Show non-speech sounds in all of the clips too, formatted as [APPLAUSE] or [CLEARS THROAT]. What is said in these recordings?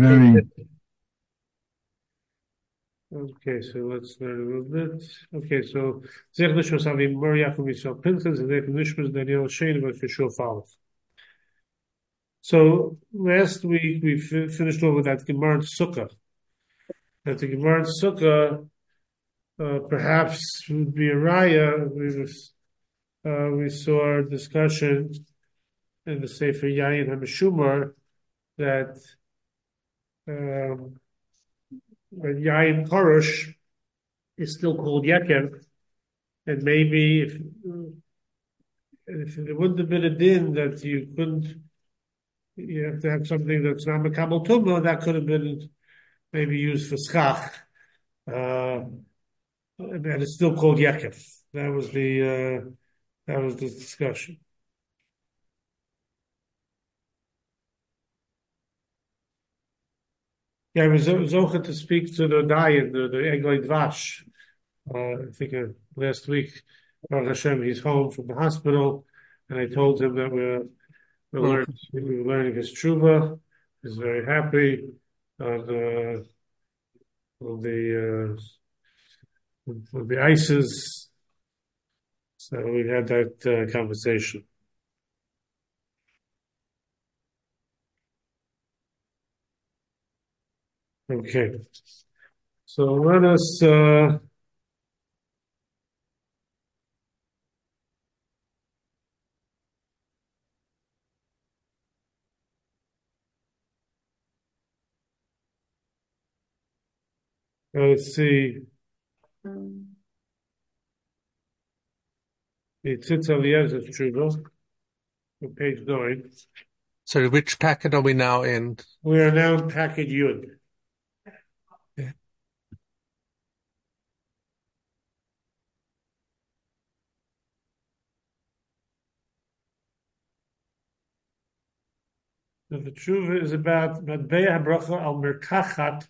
very. Okay, so let's learn a little bit. Okay, so Zech Nishmas Avi Mor Yaakov Yisrael Pinchas and Zech Nishmas Daniel Shein but Yeshua follows. So last week we fi- finished over that Gemara Sukkah. That the Gemara Sukkah uh, perhaps would be a raya. We was, uh, we saw a discussion in the Sefer Yayin HaMeshumar that Yain Korush is still called Yekev, and maybe if if it wouldn't have been a din that you couldn't, you have to have something that's not Makabal Tumma, that could have been maybe used for Schach. Uh, and it's still called Yekev. That was the uh, that was the discussion. Yeah, I was zocher to speak to the Dayan, the, the Eglay Dvash. Uh, I think uh, last week, Baruch Hashem, he's home from the hospital, and I told him that we're, we're, learning, we're learning his tshuva. He's very happy uh, on the uh, the ISIS. So we had that uh, conversation. Okay. So let us uh, let's see. The Tzitz Eliezer Tshuva, page nine. Sorry, which packet are we now in? We are now in packet Yud. So the tshuva is about Madbei HaBracha al Merkachat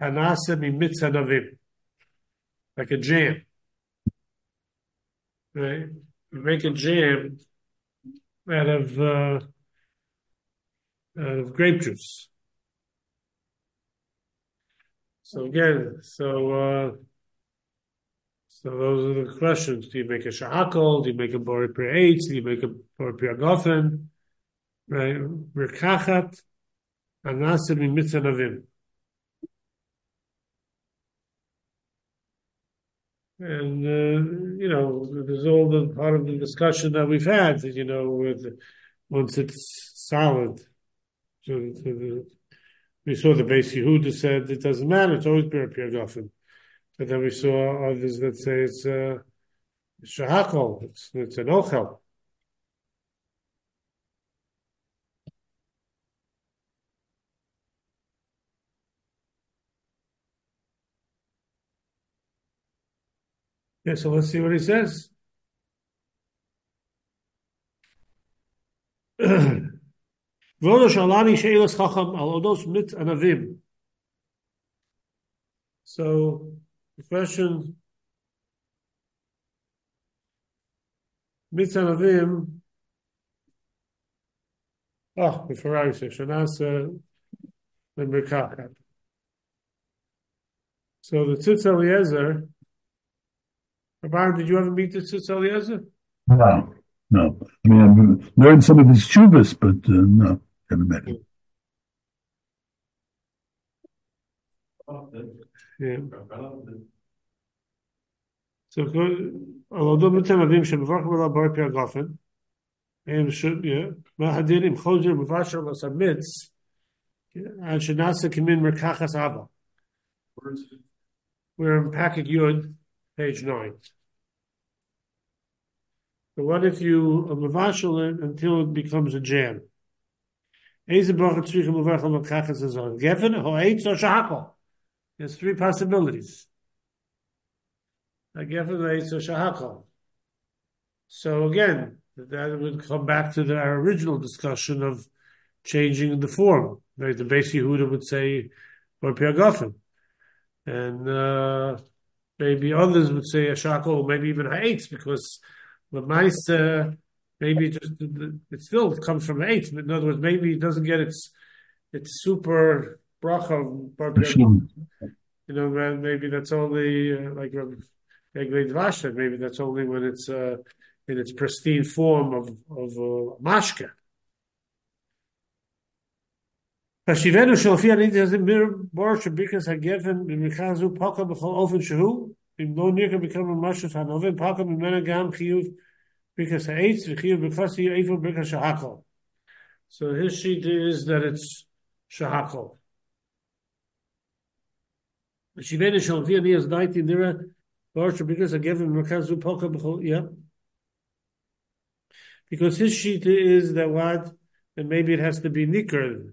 Hanasa Mimitza Navim. Like a jam. Right? You make a jam out of, uh, out of grape juice. So again, so, uh, so those are the questions. Do you make a shahakol? Do you make a bori per? Do you make a bori per? Right? Merkachat Hanasa Mimitza Navim. And, uh, you know, there's all the part of the discussion that we've had, you know, with once it's solid. So, so we saw the Beis Yehuda said it doesn't matter, it's always Pir Gofen. But then we saw others that say it's uh, Shahakol, it's, it's an Ochel. Yeah, so let's see what he says. [CLEARS THROAT] So the question mit anavim. Oh, the Ferrari. Shanasa Merkachat. So the Tzitz Eliezer. Baron, did you ever meet the Tzitz Eliezer? No, no. I mean, I've learned some of his chuvas, but uh, no, never met him. Yeah. So, although mitem avim shemvarch v'la bar pi agafen, and should yeah, ma hadirim chozer muvashar lo submits, and shenasa kimin merkachas ava. We're in packet yud, page nine. So what if you mavashal it until it becomes a jam? There's three possibilities. So again, that would come back to the, our original discussion of changing the form. Right? The Beis Yehuda would say or Piagofen. And uh, maybe others would say a shakol, maybe even ha'etz, because the mice, uh, maybe just it still comes from eight. In other words, maybe it doesn't get its its super bracha, but you know, maybe that's only uh, like Dvash, maybe that's only when it's uh, in its pristine form of of uh, mashka. Hashivenu shelafia nidin hazim mir bor shebrikas hageven b'mikazu paka b'chol ofen shehu b'mlo nirka b'kam b'mashus hanoven paka b'mena gam chiyuv brikas ha'etz v'chiyuv b'klas hiyu brikas shahakol. So his sheet is that it's shahakol. Hashivenu shelafia nidin has 19 nira bor shebrikas hageven b'mikazu paka b'chol, yeah. Because his sheet is that what, and maybe it has to be nikr,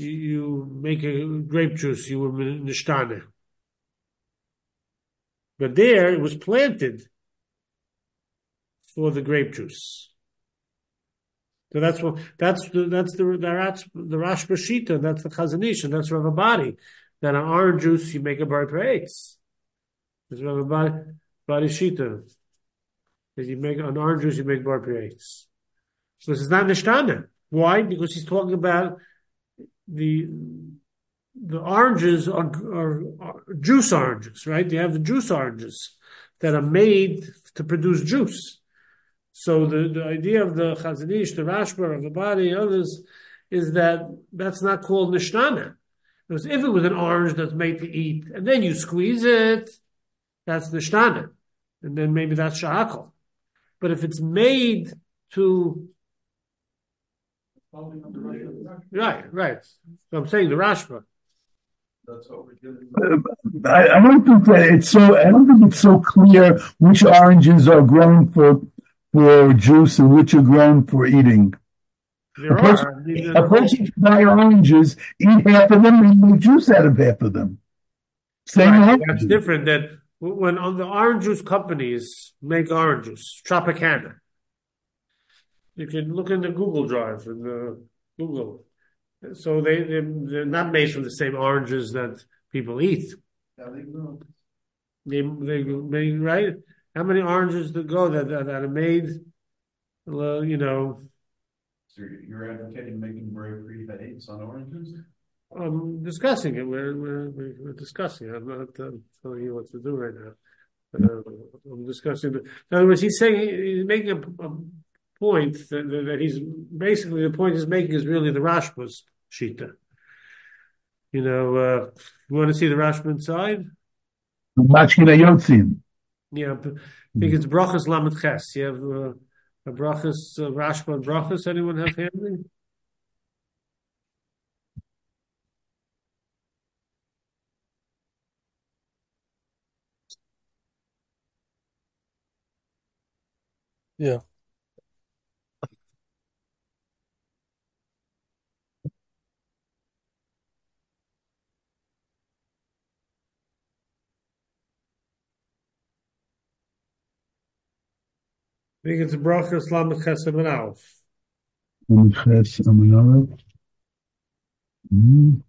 you, you make a grape juice, you were nishtana. But there it was planted for the grape juice. So that's what that's the that's the that's the Rashba shita, that's the Chazanish, and that's Rav Body. That an orange juice you make a bar prates. That's Rav Body Body Shita. That you make an orange juice, you make bar prates. So this is not nishtana. Why? Because he's talking about the the oranges are, are, are, juice oranges, right? You have the juice oranges that are made to produce juice. So the, the idea of the Chazanish, the Rashba, of the body, others, is that that's not called Nishnana. Because if it was an orange that's made to eat, and then you squeeze it, that's Nishnana. And then maybe that's shahakal. But if it's made to Right, right. So I'm saying the Rashba. Uh, I, I don't think that it's so. I don't think it's so clear which oranges are grown for for juice and which are grown for eating. There a person, are. a person can buy oranges, eat half of them, and make juice out of half of them. Same Right. That's different than when on the orange juice companies make orange juice, Tropicana. You can look in the Google Drive in the Google. So they they're, they're not made from the same oranges that people eat. They they they right? How many oranges to go that that, that are made? Well, you know, So you're advocating making very free headaches on oranges? I'm discussing it. We're we're, we're discussing. it. I'm not telling you what to do right now. Uh, I'm discussing. The, in other words, he's saying he's making a, a point that, that, that he's basically the point he's making is really the Rashba's shita. You know, uh, you want to see the Rashba inside? Machkina Yotzin. Yeah, but I think it's Brachas Lamed Ches. You have uh, a Brachas uh, Rashba and Brachas. Anyone have handy? Yeah. I think it's Brachas Lamed Ches and Alf. Ches Amayarav. Mm.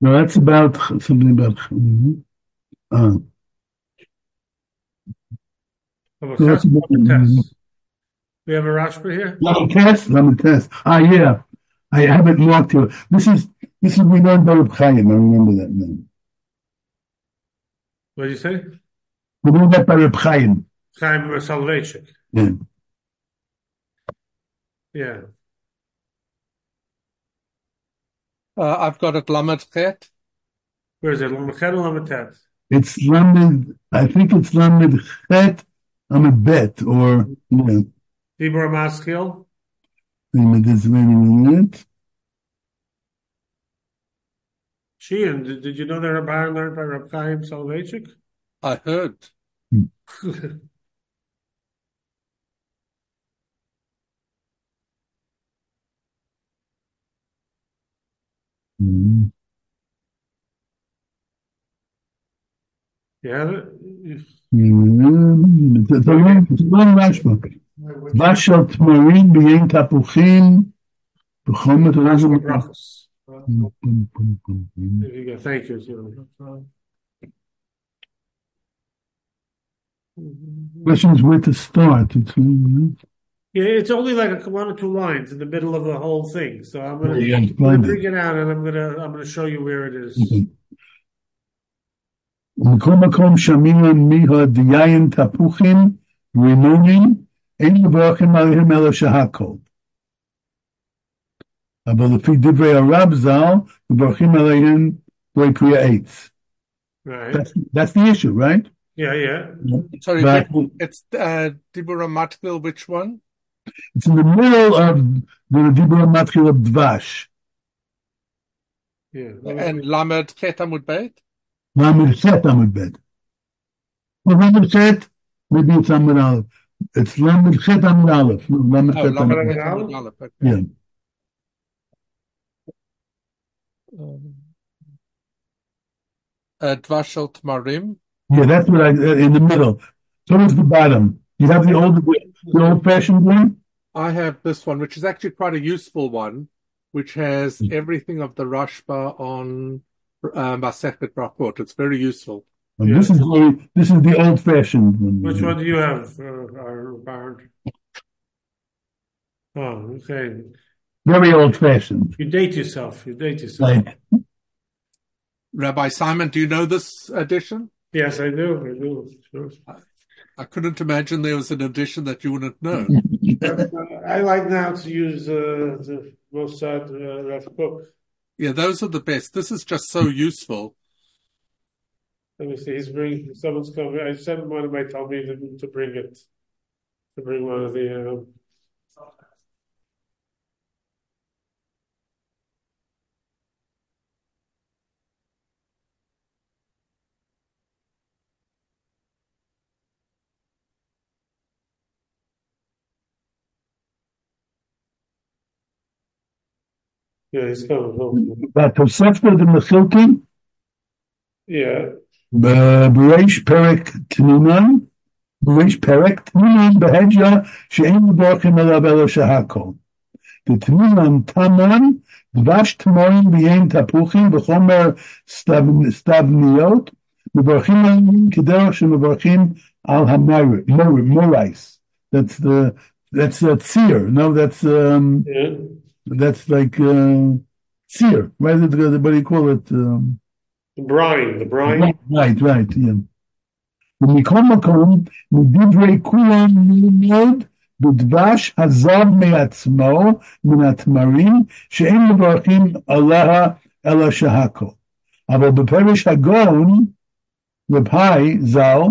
No, that's about something about. mhm. Uh, so that's Ches, about, Lamed Tes. We have a Rashba here. Lemon test, lemon test. Ah, yeah, I haven't marked here. This is this is we learned by Reb Chaim. I remember that name. What did you say? We learned that by Reb Chaim. Chaim Soloveitchik. Yeah. Yeah. Uh, I've got it Lamed Chet. Where is it? Lamed Ches or Lamed Tes? It's Lamed. I think it's Lamed Chet. I'm a bet or yeah. Dibor Maskil. Lamed is wait a minute. Sheehan, did, did you know that Rabbi learned by Reb Chaim Soloveitchik? I heard. Mhm. yeah. Mhm. It's a it's a long it's a long Rashba. Vashal tmarim b'yein tapuchim b'chomet Rashba rashba. brachos. Bum, bum, bum, bum, bum. There you go. Thank you. Zero. Questions where to start. It's, mhm. Yeah, it's only like a, one or two lines in the middle of the whole thing. So I'm gonna, Yeah, I'm gonna find bring it. it out and I'm gonna I'm gonna show you where it is. Okay. ומכל מקום שמינו מיהו דיין תפוחים רימונים, אין מברכים עליהם אלא שהכל. אבל לפי דברי הרב ז"ל, מברכים עליהם בלי פרי העץ. Right. That's, that's the issue, right? Yeah, yeah. Sorry, But which- it's uh, Dibura Matkil, which one? it's in the middle of the Dibur Matchil of Dvash. Yeah. And Lamed Chet Amud Beit? Lamed Chet Amud Bet. Well, Lamed Chet, maybe it's Amud Aleph. It's Lamed Chet Amud Aleph. No, Lamed Oh, Chet Lamed Amud Amud Chet Aleph? Amud Aleph. Okay. Yeah. Um, uh, Dvashel Tmarim. Yeah, that's what I, uh, in the middle. Towards the bottom. You have the old, the old fashioned one? I have this one, which is actually quite a useful one, which has everything of the Rashba on uh, Masechet Brachot. It's very useful. And Yeah. This is the, this is the old fashioned one. Which one do you have, uh, our Barn? Oh, okay. Very old fashioned. You date yourself. You date yourself. Like, Rabbi Simon, do you know this edition? Yes, I do. I do. Sure. I couldn't imagine there was an edition that you wouldn't know. Uh, [LAUGHS] I like now to use uh, the Mossad uh, Rav Kook. yeah, those are the best. This is just so useful. Let me see. He's bringing someone's coming. I sent one of my Talmudim to to bring it, to bring one of the. Um, Yeah, he's coming. home. That Tosefta the Mechilti? Yeah. בריש פרק תנינן, בריש פרק תנינן בהג'ה שאין מברכים עליו אלא שהכל. דתנינן תמן, דבש תמרים ביין תפוחים בחומר סתב- סתבניות, מברכים עליהם כדרך שמברכים על המורייס. That's the, that's a tzir. No, that's, um, Yeah. that's like, uh, tzir, right? What do you call it? Um, The brine. The brine. Right, right, yeah. ומכל מקום, מדברי כולם ללמוד בדבש הזב מעצמו, מן התמרים, שאין מברכים עליה אלא שהכל. אבל בפרש הגאון, רב היי ז"ל,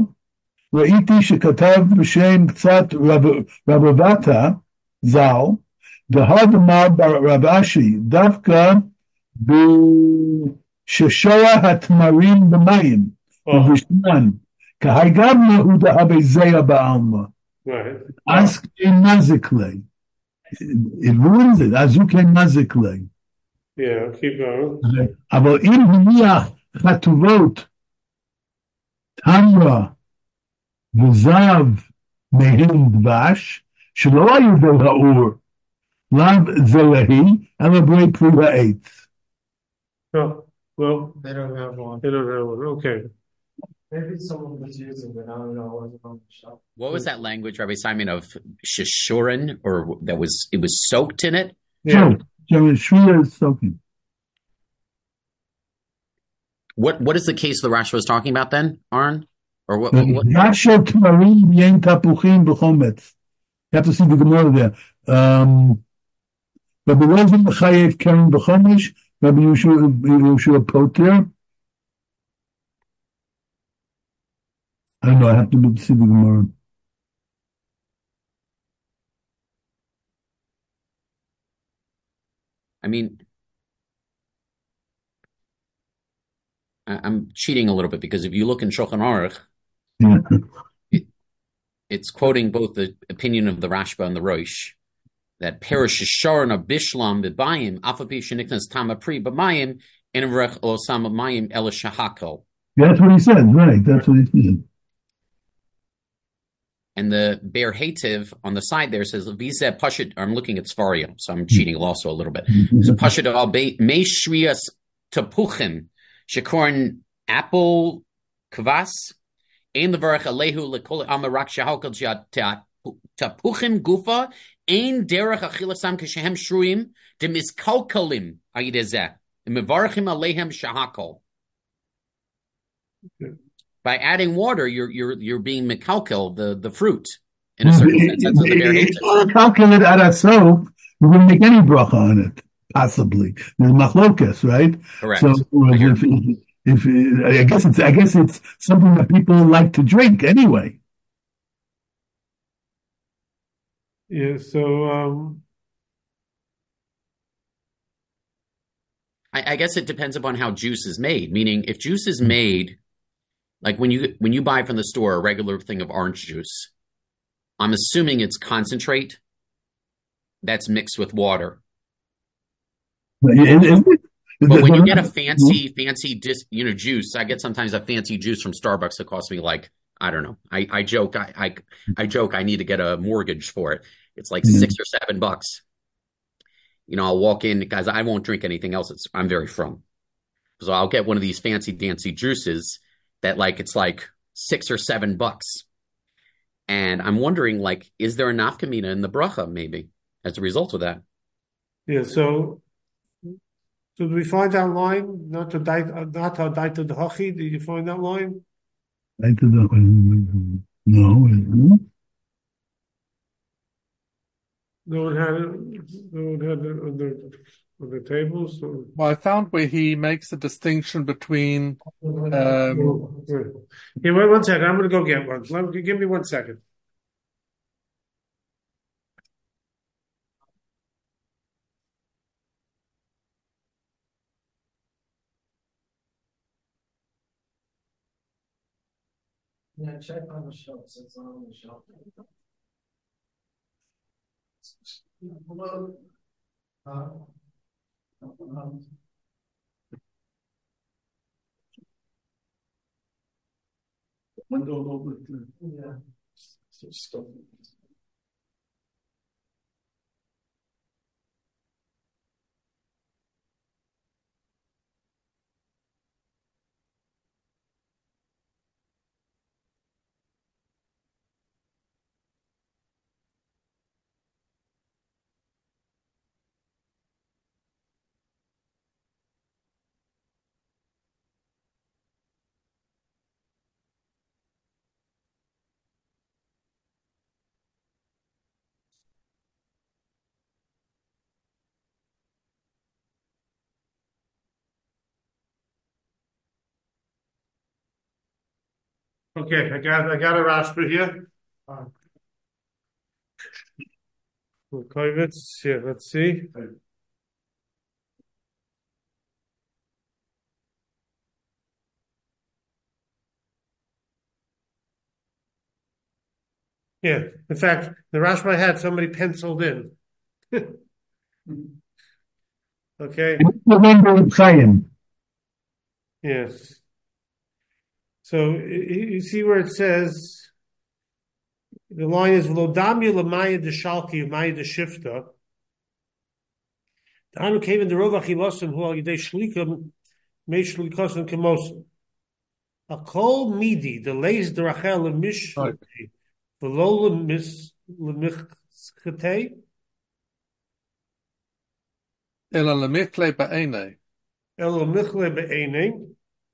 ראיתי שכתב בשם קצת רב, רבבתא ז"ל, דהד אמר רב אשי, דווקא בששוע התמרים במים, Oh, ובשמן, כהגבנה הוא דהבי זיה בעלמא. right. אז כן מזיק לי. It ruins it, אז הוא כן מזיק לי. Yeah. Keep going. אבל אם הניח חטובות, תמרה וזב מהם דבש, שלא היו ברעור, לאו זרעי, אלא ברי פרי העץ. Oh, well, They don't have one. they don't have one. Okay. Maybe someone was using it. I don't know. I wasn't on the shop. What was that language, Rabbi Simon, of Shishurin, or that was it was soaked in it? Yeah. So, Shria is soaking. What what is the case the Rashi was talking about then, Aaron? Or what? what, what? Rasha Tmarim Yen Tapuchim B'chometz. You have to see the Gemara there. Um, Rabbi Rosen Chayev Karen B'chomish, Rabbi Yeshua Yeshua Potir. I don't know, I have to see the Gemara. I mean, I'm cheating a little bit because if you look in Shulchan Aruch, Yeah. it's quoting both the opinion of the Rashba and the Roish that perish Sharon of Bishlam b'bayim afapi sheniknas tama pri b'mayim in rech osam mayim el shahakol. That's what he said, right? That's what he said. And the Ba'er Heitev on the side there says Visa Pashit. I'm looking at Sefaria, so I'm cheating also a little bit. Mm-hmm. So Pashit al May Shrias Tapuchim Shakorn Apple Kvas Ein Levarach Alehu Lekol Amarak Shahalkal Tapuchim Gufa Ein Derech Achilasam Shruim Demiskalkalim Ayidezeh Alehem Shahakol. By adding water, you're you're you're being mekalkel the the fruit in a certain sense. That's what the Bear you calculate at a soap, you wouldn't make any bracha on it, possibly. There's machlokas, right? Correct. So if, if, if I guess it's I guess it's something that people like to drink anyway. Yeah, so um, I, I guess it depends upon how juice is made. Meaning, if juice is made, like when you when you buy from the store a regular thing of orange juice, I'm assuming it's concentrate that's mixed with water. But it- it- But when you get a fancy, fancy dis, you know, juice, I get sometimes a fancy juice from Starbucks that costs me like I don't know. I, I joke, I, I I joke, I need to get a mortgage for it. It's like Mhm. six or seven bucks. You know, I'll walk in, guys. I won't drink anything else. It's I'm very from, so I'll get one of these fancy dancy juices that like it's like six or seven bucks. And I'm wondering, like, is there a nafkamina in the bracha maybe as a result of that? yeah, so so do we find that line? Not to die, not to die to the hachi. Did you find that line? I did not- No, it- No one had it. No one had it on the on the table. So Well, I found where he makes a distinction between um, yeah, wait one second. I'm going to go get one. Let me, give me one second. Yeah, check on the shelves, it's not on the shelf. Hello? Uh, um, Window over Yeah. Stuff. Okay, I got I got a Rashba here. Koivitz, yeah, let's see. Yeah, in fact, the Rashba had somebody penciled in. [LAUGHS] Okay, Remember with Chaim. yes. So you see where it says the line is Vlodami Lamaya de Shalki Maya de Shifta. The Anu came in the Rovachi Losim who al Yidei Shlikim made Shlikosim A kol midi the lays the Rachel Mishmati below Lemis Lemichkete. Ela Lemichle Be'enei. Ela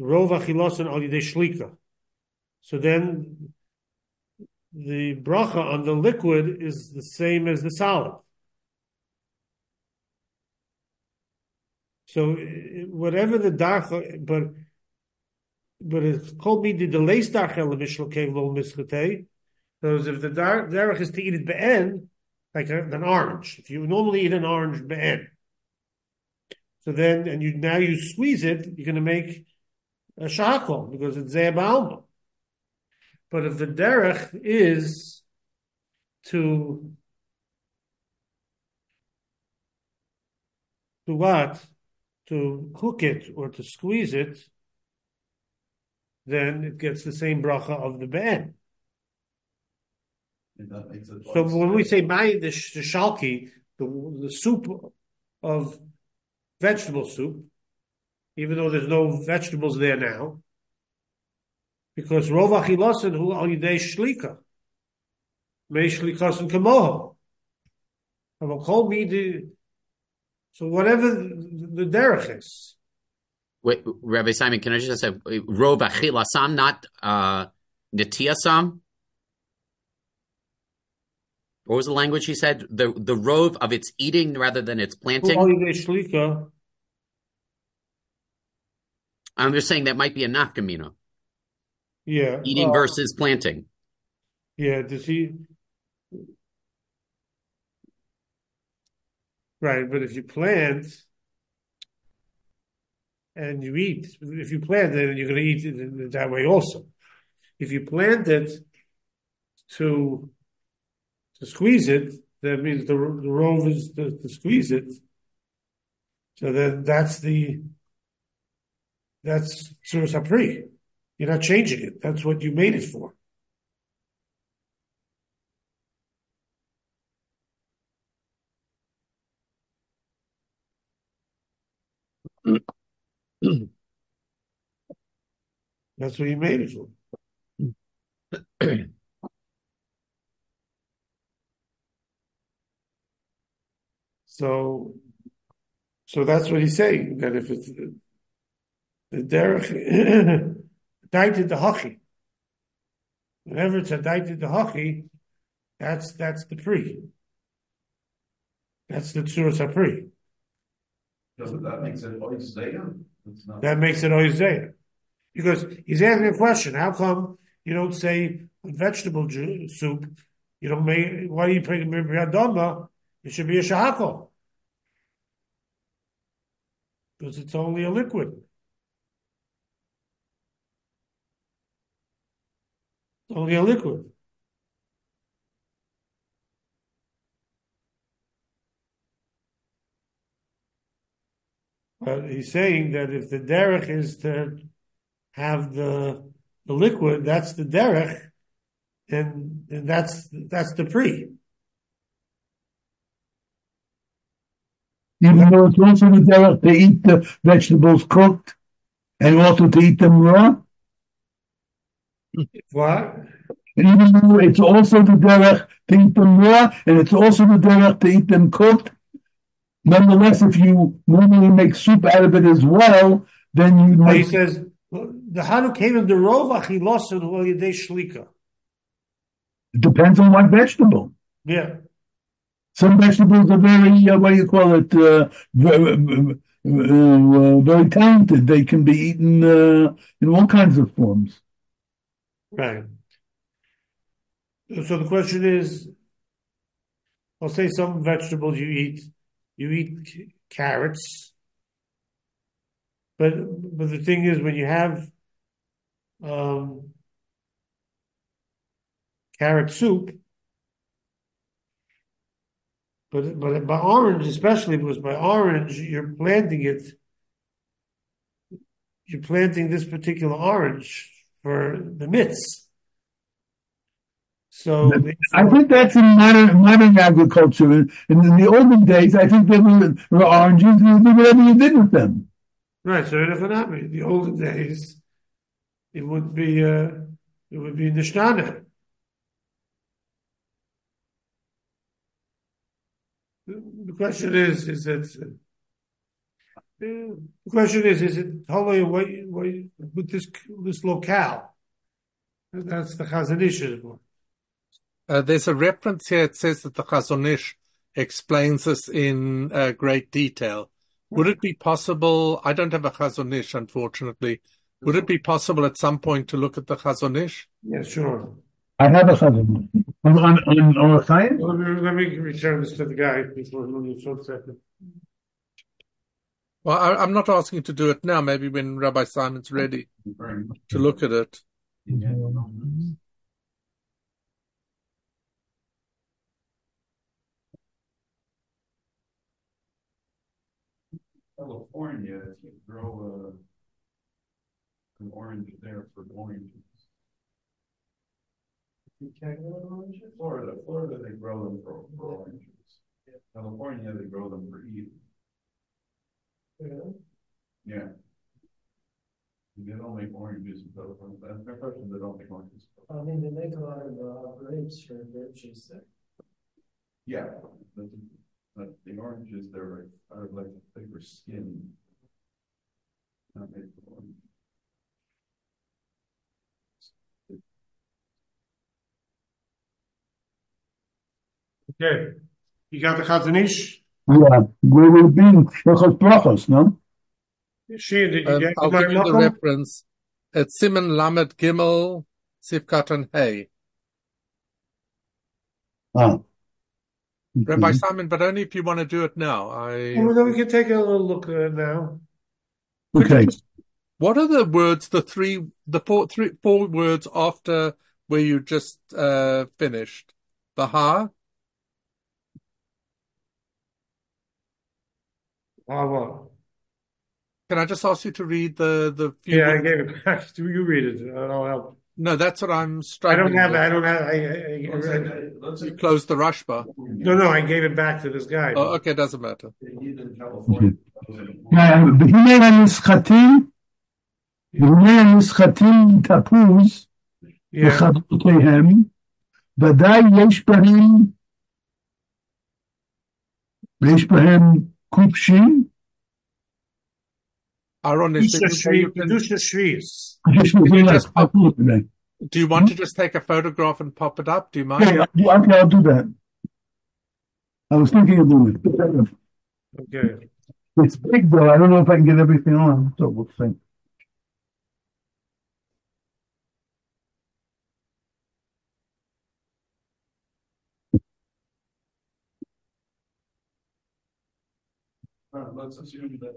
Rov achilosan al yidei shlika. So then, the bracha on the liquid is the same as the solid. So whatever the darcha, but but it's called me the delay darcha lemishlo kevlo mischatei. Because if the derech is to eat it be'en, like an orange, if you normally eat an orange be'en, so then and you now you squeeze it, you're going to make a shakol because it's ze'balma. But if the derech is to to what? To cook it or to squeeze it, then it gets the same bracha of the ben. And that makes it. So when we say my the, the shalki, the, the soup of vegetable soup, even though there's no vegetables there now, because rov achilasin hu al yidei shlika, mei shlikasin kamoho. And we'll call me the so whatever the, the derech is. Wait, Rabbi Simon, can I just say rov achilasam, not uh, nitiyasam? What was the language he said? The the rove of its eating rather than its planting. I'm just saying that might be a nafkamina. Yeah. Eating uh, versus planting. Yeah, does he? Right, but if you plant and you eat, if you plant it, you're going to eat it that way also. If you plant it to to squeeze it, that means the, the rove is to, to squeeze it. So then that's the that's Surah Sapri. You're not changing it. That's what you made it for. That's what you made it for. so, so that's what he's saying. That if it's the derech [COUGHS] daited the hockey, whenever it's a daited the hockey, that's that's the pre. That's the tzura sapri. Doesn't that makes it Isaiah? Not. That makes it Isaiah. Because he's asking a question. How come you don't say vegetable ju- soup? You don't make, why do you put Adama? It should be a shahako. Because it's only a liquid. Only a liquid. But he's saying that if the derech is to have the the liquid, that's the derech, and, and that's that's the pre. Even though it's also the derech to eat the vegetables cooked and also to eat them raw. What? Even though it's also the derech to eat them raw and it's also the derech to eat them cooked, nonetheless, if you normally make soup out of it as well, then you But he says the Hanu came in the rova he lost it while they shlika. it depends on what vegetable. Yeah, Some vegetables are very, uh, what do you call it, uh, very, uh, very talented. They can be eaten uh, in all kinds of forms. Right. So the question is, I'll say some vegetables you eat, you eat carrots, but but the thing is when you have um, carrot soup, but but by orange especially because by orange you're planting it, you're planting this particular orange for the mitts. So I think that's in modern modern agriculture. In, in the olden days, I think there were, were oranges. You do whatever you did with them. Right, so in in the olden days, it would be uh, it would be nishtana. The question is, is it uh, the question is, is it totally what, what with this this locale? That's the Chazon Ish. Uh, there's a reference here. It says that the Chazonish explains this in uh, great detail. Would it be possible? I don't have a Chazonish, unfortunately. Would it be possible at some point to look at the Chazonish? Yeah, sure. I have a chazon. On, on, on Or Chaim? Let me, let me return this to the guy before we lose one second. Well, I, I'm not asking to do it now. Maybe when Rabbi Simon's ready to look at it. California, if you grow a an orange there for oranges. Florida, Florida, they grow them for, for oranges. California, they grow them for eating. Yeah. They don't make oranges in California, that's my question, they don't make oranges. I mean, they make a lot of uh, grapes for grape juice there. Yeah, but, but the oranges, they're like, are like a thicker skin. Not made for orange. Okay. You got the Chazanish? Yeah, we will be in Shlochos Brachos, no? She, did you Um, get I'll give you the reference. It's Simon Lamed Gimel Sivkat and Hay. Ah. Rabbi Simon, but only if you want to do it now. I. Well, then we can take a little look at it now. Okay. What are the words? The three, the four, three, four words after where you just uh, finished. The ha. Oh, well. Can I just ask you to read the the? Few yeah. I gave it [LAUGHS] back. Do you read it? I'll help. No, that's what I'm struggling. I don't have. With. I don't have. I, I, I, I, I closed the Rashba. No, no, I gave it back to this guy. Oh, okay, doesn't matter. בגלל הנסחטים, בגלל הנסחטים תפוז לחברותיהם, ודאי יש בהם, יש בהם Kupshim. Aaron, is Kedusha Shvius. Absolutely. Do you want hmm? to just take a photograph and pop it up? Do you mind? Yeah, yeah. okay, I'll do that. I was thinking of doing it. Okay. It's big though. I don't know if I can get everything on, so we'll see. Uh, Let's assume that,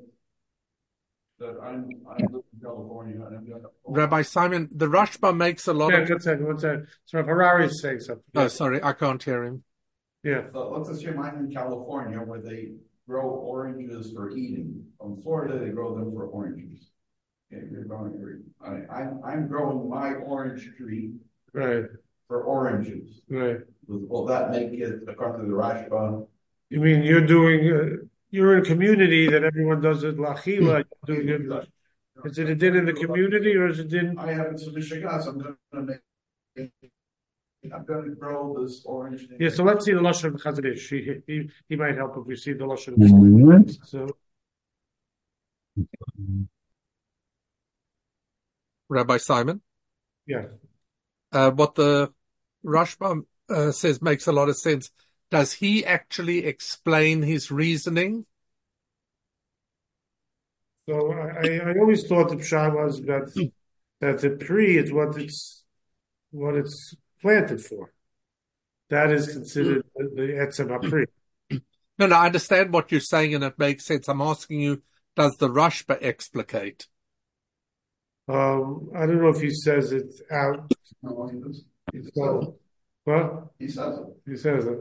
that I'm, I live in California and I've got. a- Rabbi Simon, the Rashba makes a lot Yeah, of. one second, one second. So Harari is saying something. Oh, sorry, I can't hear him. Yeah. So let's assume I'm in California where they grow oranges for eating. In Florida, they grow them for oranges. Okay, you're growing, I, I'm, I'm growing my orange tree Right, for oranges. right. Will that make it, according to the Rashba, You mean you're doing, uh, you're in a community that everyone does it lachila, you're doing it. Is it a din in the community or is it din? I haven't to Michigan, I'm gonna make. I'm gonna grow this orange. Yeah, so let's see the lashon of Chazanish. He, he he might help if we see the lashon. Mhm. So Rabbi Simon, yeah, uh, what the Rashba uh, says makes a lot of sense. Does he actually explain his reasoning? so I, I I always thought the pshat was that hmm. that the pre is what it's what it's planted for. That is considered hmm. the, the etzem pre. Hmm. No, no, I understand what you're saying and it makes sense. I'm asking you, does the Rashba explicate? Um, I don't know if he says it out. No, he does. He says it. what He says it, he says it.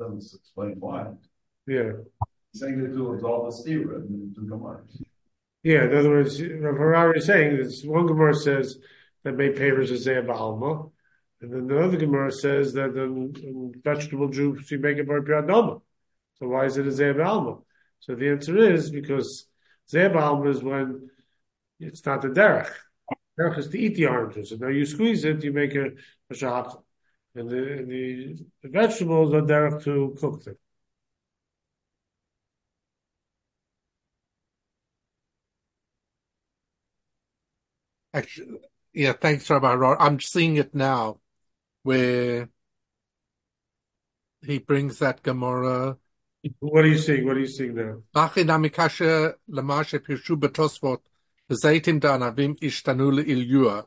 Doesn't explain why. Yeah, He's saying it to all the stira and to Gemara's. yeah. In other words, Rav Harari is saying this. One Gemara says that may pavers is zeh ba'alma, and then the other Gemara says that in vegetable juice you make it bar piadama. So why is it a zeh ba'alma? So the answer is because zeh ba'alma is when it's not the derech. Derech is to eat the oranges, and now you squeeze it, you make a, a shahak. And the, the, the vegetables are there to cook them. Actually, yeah, thanks, Rabbi Ror. I'm seeing it now where he brings that Gemara. What are you seeing? What are you seeing there? Lamashe Pishu Betosvot, Zaitim Danavim Ishtanul Ilyua.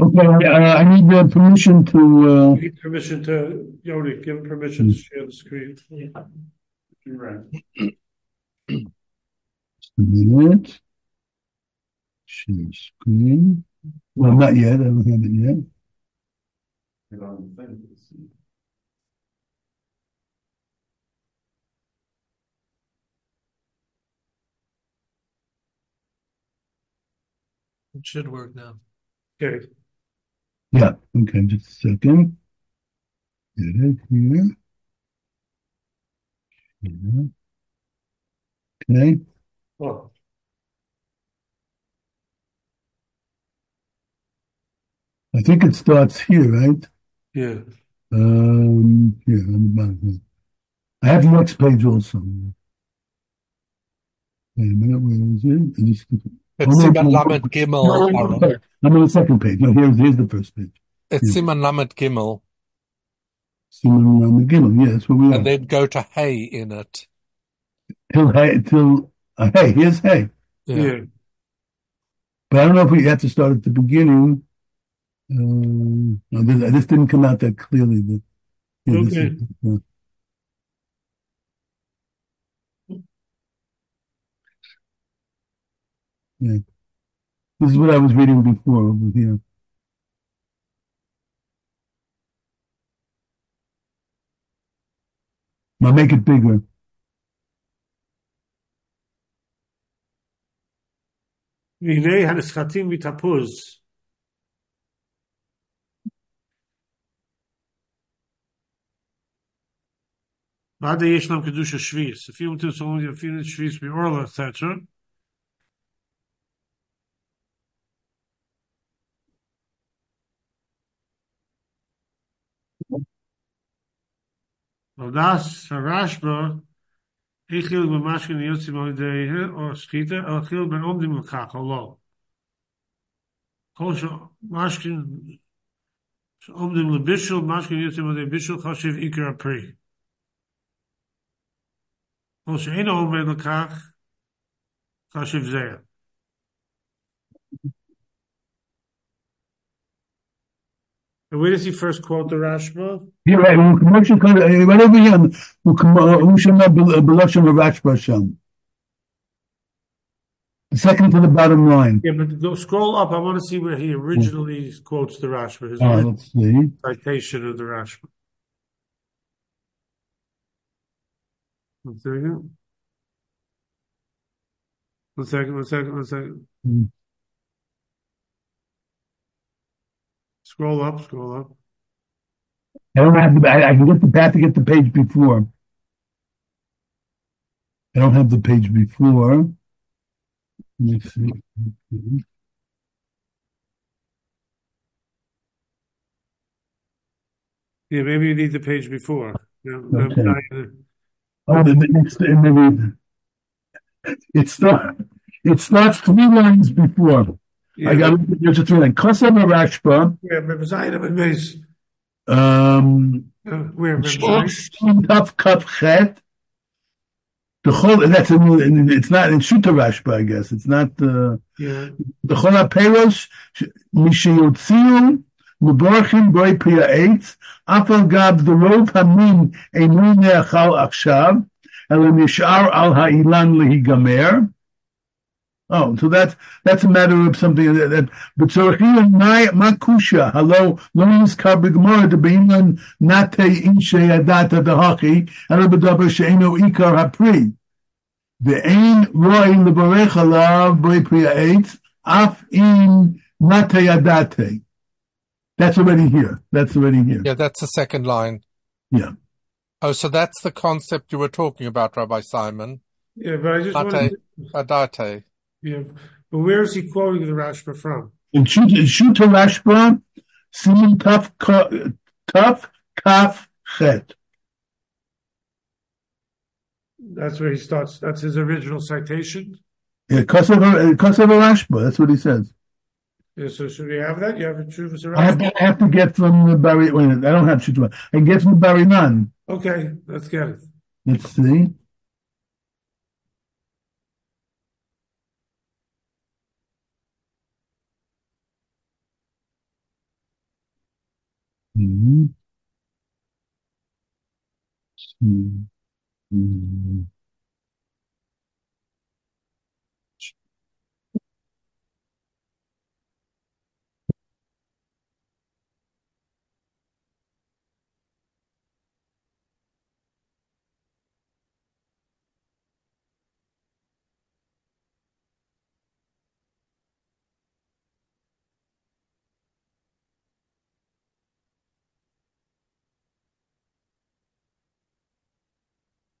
Okay, uh, I need uh, permission to, uh, You need permission to, Yoni, give permission to share the screen. You're right. just a minute. Share screen. Well, not yet, I don't have it yet. Get on the thing to see. It should work now. Okay. Yeah, okay, just a second. Get it here. Here. Okay, Oh, I think it starts here, right? yeah. Um, here, on the bottom here. I have the next page also. Wait a minute, where is it? It is- It's Siman Lamed Gimel. no, Aaron. I'm on the second page. No, here's, here's the first page. It's Siman Lamed Gimel, Simon Ram Gimel, yes, where we and then go to hay in it. Till, hey, till, uh, hey, here's hey. Yeah. But I don't know if we have to start at the beginning. Um, no, this, this didn't come out that clearly. But, yeah, this Okay. is- yeah. Yeah. This is what I was reading before over here. I'll make it bigger. והנה הנסחטים מתפוז. ועד ישנם קדוש השביעיס. אפילו תרצו אפילו את Weil das, der Rashba, ich hielt mir Maschke in die Jutsi, mal der Ehe, oder oh, Schieter, aber ich hielt mir um die Mekach, hallo. Kosho, Maschke, um dem Lebischel, Maschke in die Jutsi, mal der Bischel, Chashiv Iker Apri. Kosho, eine Ome in Mekach, Chashiv And where does he first quote the Rashba? Right over here. The second to the bottom line. Yeah, but go, scroll up. I want to see where he originally yeah. quotes the Rashba. His uh, let's see. citation of the Rashba. One second. One second. One second. One second. Mm. Scroll up, scroll up. I don't have the, I, I can get the, path to get the page before. I don't have the page before. Let me see. Yeah, maybe you need the page before. Yeah, I'm Okay. to- Oh, the, the next, and then we- it start, it starts three lines before. I Yeah, got, there's a three line. Kosev Rashba, yeah, but Zainab and Mace. um, Uh, where? Zainab? Tav Kav Chet. The whole, that's in, it's not in Shuta Rashba, I guess. It's not, uh, Yeah. בכל הפירוש, ש- משיוציאו מבורכים בוי פרי העץ, אף על גב דרוב המין אינו נאכל עכשיו, אלא נשאר על האילן להיגמר. own. So that's that's a matter of something that. that but Tzorachim my makusha hello learns kabri gemara to beinlan nate inshe adata dehachi elabadaber sheino ikar hapri ve'ein roi levarech alav b'priya eitz af in nate adate. That's already here. That's already here. Yeah, that's the second line. Yeah. Oh, so that's the concept you were talking about, Rabbi Simon. Yeah, but I just Adate. To... Adate. Yeah, but where is he quoting the Rashba from? In Shuta Rashba, Simon Taf Taf Kaf Chet. That's where he starts. That's his original citation. Yeah, Kosovo, uh, Kosovo Rashba, that's what he says. Yeah, so should we have that? You have a true I have, to, I have to get from the Barry, wait a minute, I don't have Shuta, I get from the Bar Ilan. Okay, let's get it. Let's see. М. М. М.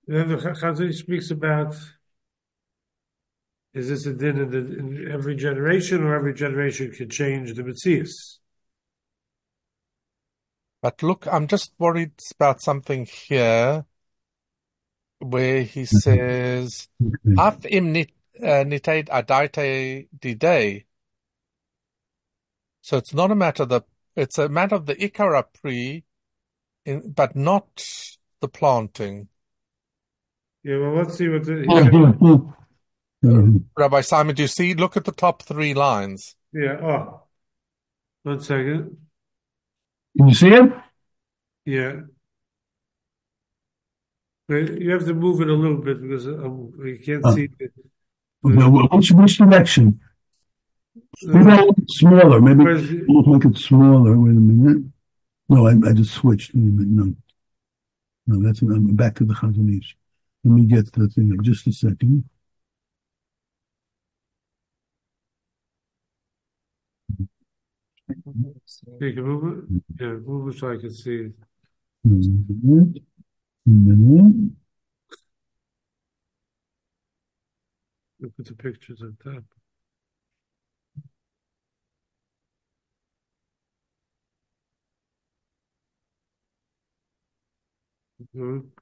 Then the Chazon speaks about is this a din in, the, in every generation, or every generation can change the Metzias? But look, I'm just worried about something here where he says, Af im nit, uh, nitate adite dide. So it's not a matter of the, it's a matter of the ikara pre, in, but not the planting. Yeah, well, let's see what the. [LAUGHS] Rabbi Simon, do you see? Look at the top three lines. Yeah. Oh, one second. Can you see it? Yeah. But you have to move it a little bit because um, you can't Oh. see it. Wh- Which, which direction? Maybe I'll make it smaller. Maybe Where's the- I'll make it smaller. Wait a minute. No, I, I just switched. Wait a minute. No. No, that's I'm back to the Chazon Ish. Let me get the thing up just a second. You can move it. Yeah, move so I can see it. Look at the pictures on top. Mhm.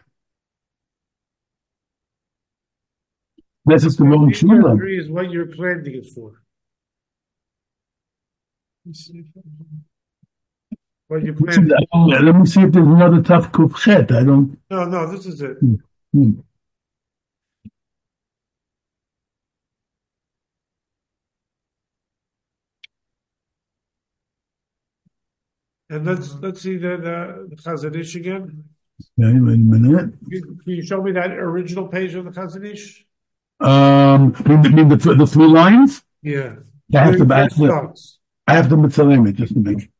This is the tshuva. Three is what you're planting it for. What you planting. Let me see if there's another tough kufchet. I don't. No, no, this is it. hmm. And let's let's see the the, the Chazon Ish again. Okay, wait a minute. Can can you show me that original page of the Chazon Ish? Um, you mean the, the three lines? Yeah. I have to, I have to. I have to it just to make.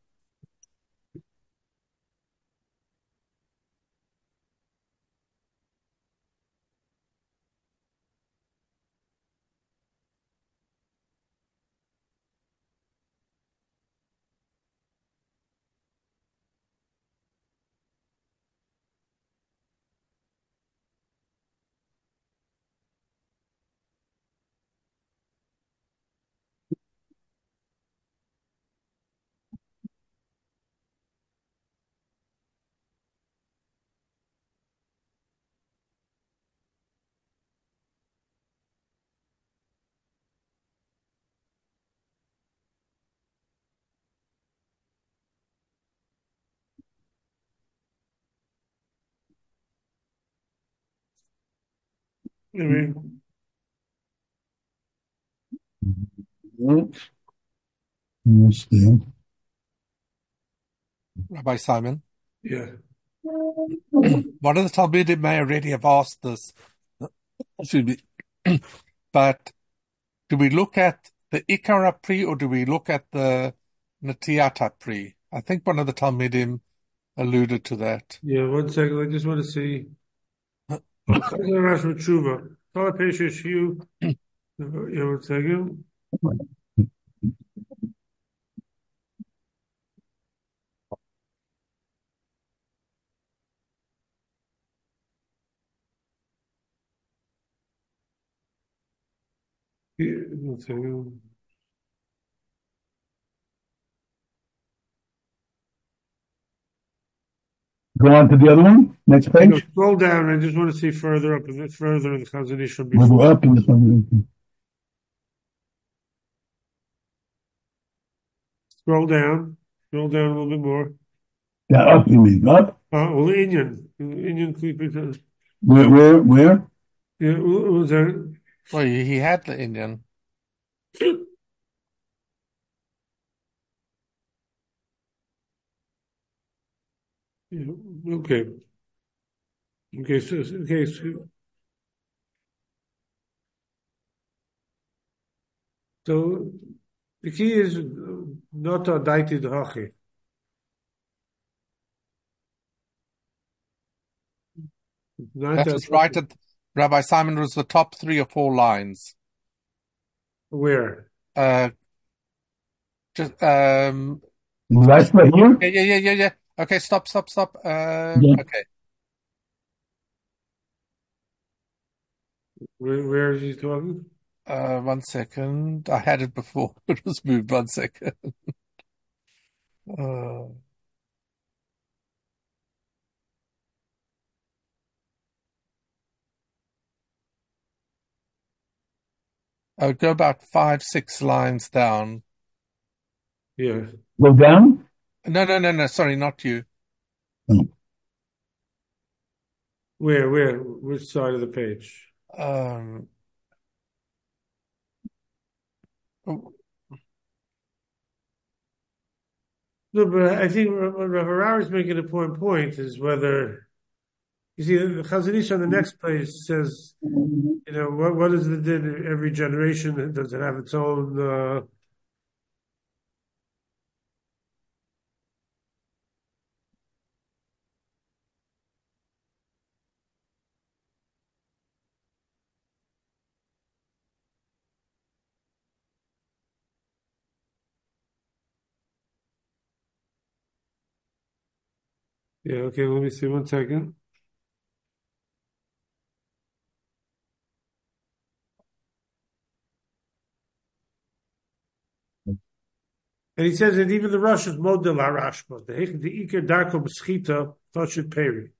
I mean, Yes, there. Rabbi Simon, yeah. one of the Talmidim may already have asked this. excuse me. [CLEARS THROAT] but do we look at the Ikara Pri or do we look at the Natiata Pri? I think one of the Talmidim alluded to that. Yeah, one second. I just want to see. Peshish you. Yeah, one second. Yeah, one second. Go on to the other one. Next No, page. scroll down. I just want to see further up, a bit further in the Chazon Ish We'll go up in this one. Scroll down. Scroll down a little bit more. Yeah, up you mean up? Uh, well, Inyan. Inyan Klipit. Where where where? Yeah, what was that? Well, he he had the Indian. [COUGHS] Yeah, okay. Okay, so, okay, so. So, the key is not a daiti dhachi. Not That was right at Rabbi Simon was the top three or four lines. Where? Uh, just um, Last right here. yeah, yeah, yeah, yeah, yeah. Okay, stop, stop, stop. Uh, Yeah. okay. Where, where is he talking? Uh, one second. I had it before. [LAUGHS] It was moved. One second. [LAUGHS] Uh, oh, go about five, six lines down. Yeah. Go down. No, no, no, no. Sorry, not you. Where, where? Which side of the page? Um, No, but I think what what Rav Harari is making an important point is whether you see the Chazon Ish on the next page says, you know, what what is the din every generation? Does it have its own? Uh, yeah. Okay. Let me see one second. And he says that even the Russians, model harashma. The hech- the ikar darko b'schita toshet peri.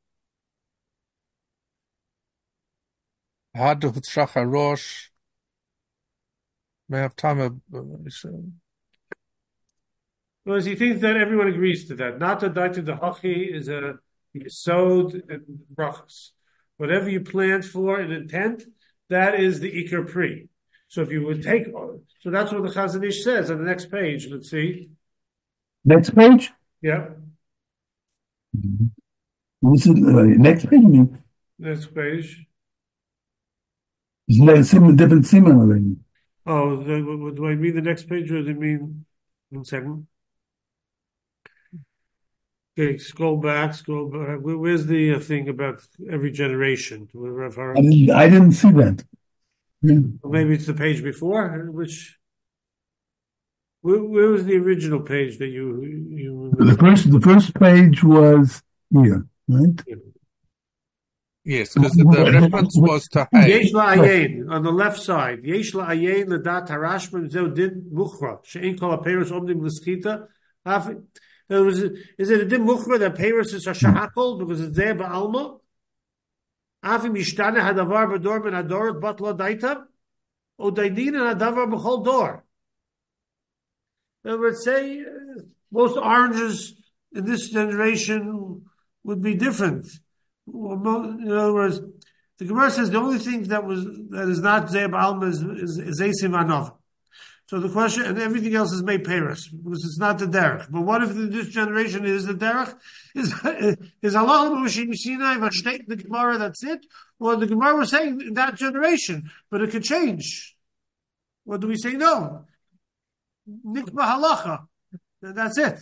Hadu Tzracha Rosh. May have time? of- uh, Whereas he thinks that everyone agrees to that. Not that daita the hachi is a sowed and brachas. Whatever you planned for an intent, that is the ikar pri. So if you would take, so that's what the Chazon Ish says on the next page. Let's see. Next page. Yeah, This is uh, next page. Mean, next page. it's like sim, different already. Oh, the, what, do I mean the next page or does it mean one second? Okay, scroll back, scroll back. Where's the uh, thing about every generation? Where Har- I didn't. I didn't see that. Yeah. Maybe it's the page before, which where, where was the original page that you you The first. The first page was here, right? Yes, because the reference was to hay. Yesh la'ayin on the left side. Yesh la'ayin ledat harashba zeu din muchra she'en kol aperos omdim l'skita. Words, is it a din muchra that peros is a shahakol because it's there ba'alma? Afim yishtane hadavar b'dor ben hadorot bat lo daita? O daidin and hadavar b'chol dor. In other words, say uh, most oranges in this generation would be different. In other words, the Gemara says the only thing that was that is not Zeb Alma is is, is Anov. So the question, and everything else is made peros because it's not the derech. But what if this generation is the derech? Is is Allah Moshe Sinai Vashteit the Gemara? That's it. Well, the Gemara was saying that generation, but it could change. What do we say? No, nikba halacha. That's it.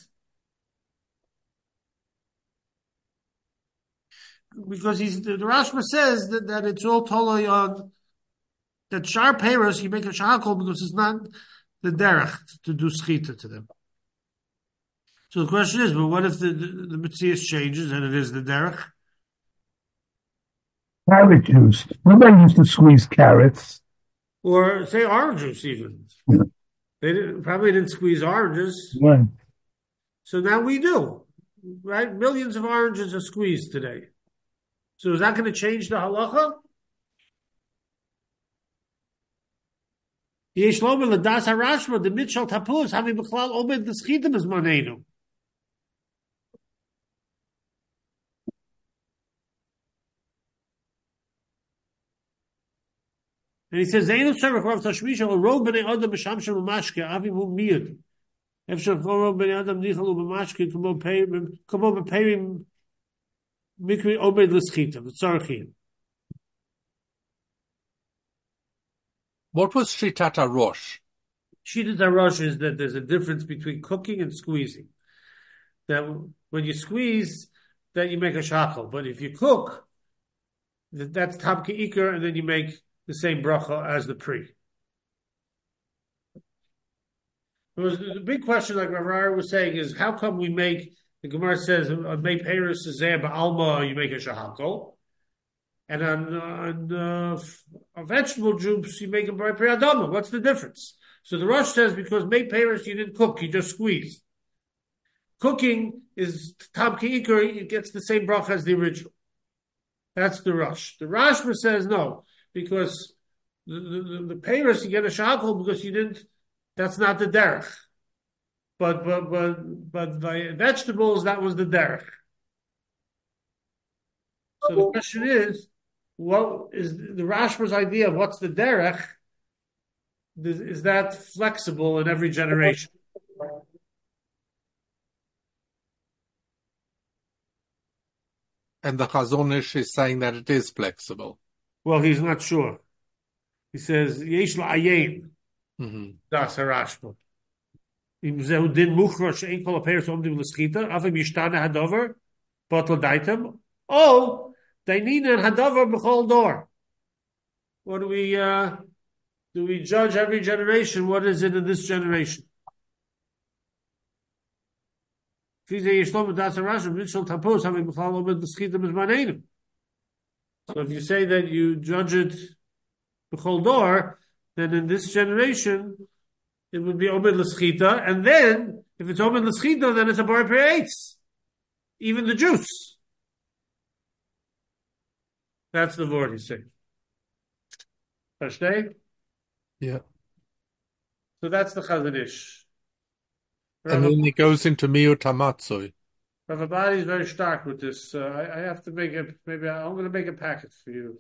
Because he's the, the says that, that it's all totally on that Shar peros, you make a shakal because it's not the derech to do schita to them. So the question is, but what if the the, the changes and it is the derech? Carrot juice. Nobody used to squeeze carrots. Or say orange juice even. Yeah. They didn't, probably didn't squeeze oranges. Right. So now we do. Right? Millions of oranges are squeezed today. So is that going to change the halacha? The mitshal tapuz havi b'chlal omed the schitim is manenu. And he says, "Zayin of tzarich rav tashmisha or rov b'nei adam b'shamshem b'mashke avim hu miyud." Efshar kol rov b'nei adam nichalu b'mashke kamo b'peirim mikri omed l'schitim tzarchim. What was Shitata Rosh? Shita Darosh is that there's a difference between cooking and squeezing. That when you squeeze, that you make a shachal. But if you cook, that's tam iker, and then you make the same bracha as the pre. It was the big question, like Rav was saying, is how come we make the Gemara says uh, peros Zeh Alma, you make a shahakol, and on, on uh, f- vegetable juice you make a by Priyadama. What's the difference? So the Rosh says because make peros you didn't cook, you just squeezed. Cooking is Tam Ki'ikr, it gets the same bracha as the original. That's the Rosh. The Rashba says no, because the, the, the, you get a shahakol because you didn't that's not the derech. But but but but by vegetables, that was the derech. So the question is, what is the Rashba's idea of what's the derech? Is that flexible in every generation? And the Chazon Ish is saying that it is flexible. Well, he's not sure. He says yesh la'ayin Mhm. das harashba. Im zehu din muchra she'en kol apeiros omdim l'schita, afim yishtana hadover, botla daitem, need an hadover b'chol dor. What do we, uh, do we judge every generation? What is it in this generation? So if you say that you judge it b'chol dor, then in this generation, it would be Omed L'Schita, and then, if it's Omed L'Schita, then it's a Bar. Even the juice. That's the word he's saying. Versteh? Yeah. So that's the Chazon Ish. And then it goes into Miu Tamatsui. Rav Abadi is very stark with this. Uh, I, I have to make a, maybe I, I'm going to make a packet for you.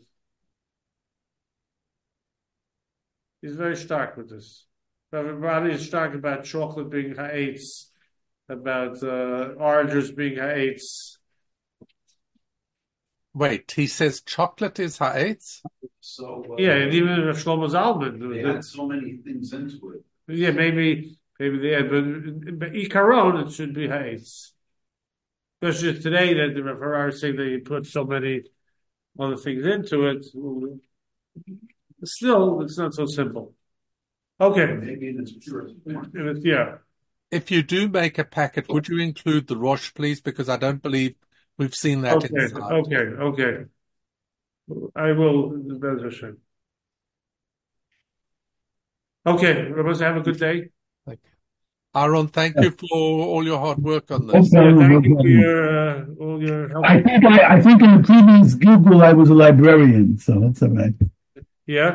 He's very stark with this. Rav Abadi is stark about chocolate being ha'etz, about uh, oranges being ha'etz. Wait, he says chocolate is ha'etz? So. uh, Yeah, and even Rav Shlomo Zalman. They add so many things into it. Yeah, maybe maybe they had, but, but ikaron it should be ha'etz. Especially today that the Rav Harari saying that you put so many other things into it. Still, it's not so simple. Okay, Maybe its purest form. And it's- yeah. If you do make a packet, would you include the Rosh, please? Because I don't believe we've seen that Okay, inside. okay, okay. I will, Bez Hashem. Okay, Rabbi, have a good day. Thank you. Aaron, thank you for all your hard work on this. Okay. Thank you for your, uh, all your help. I think I, I think in the previous Google I was a librarian, so that's all right. Yeah?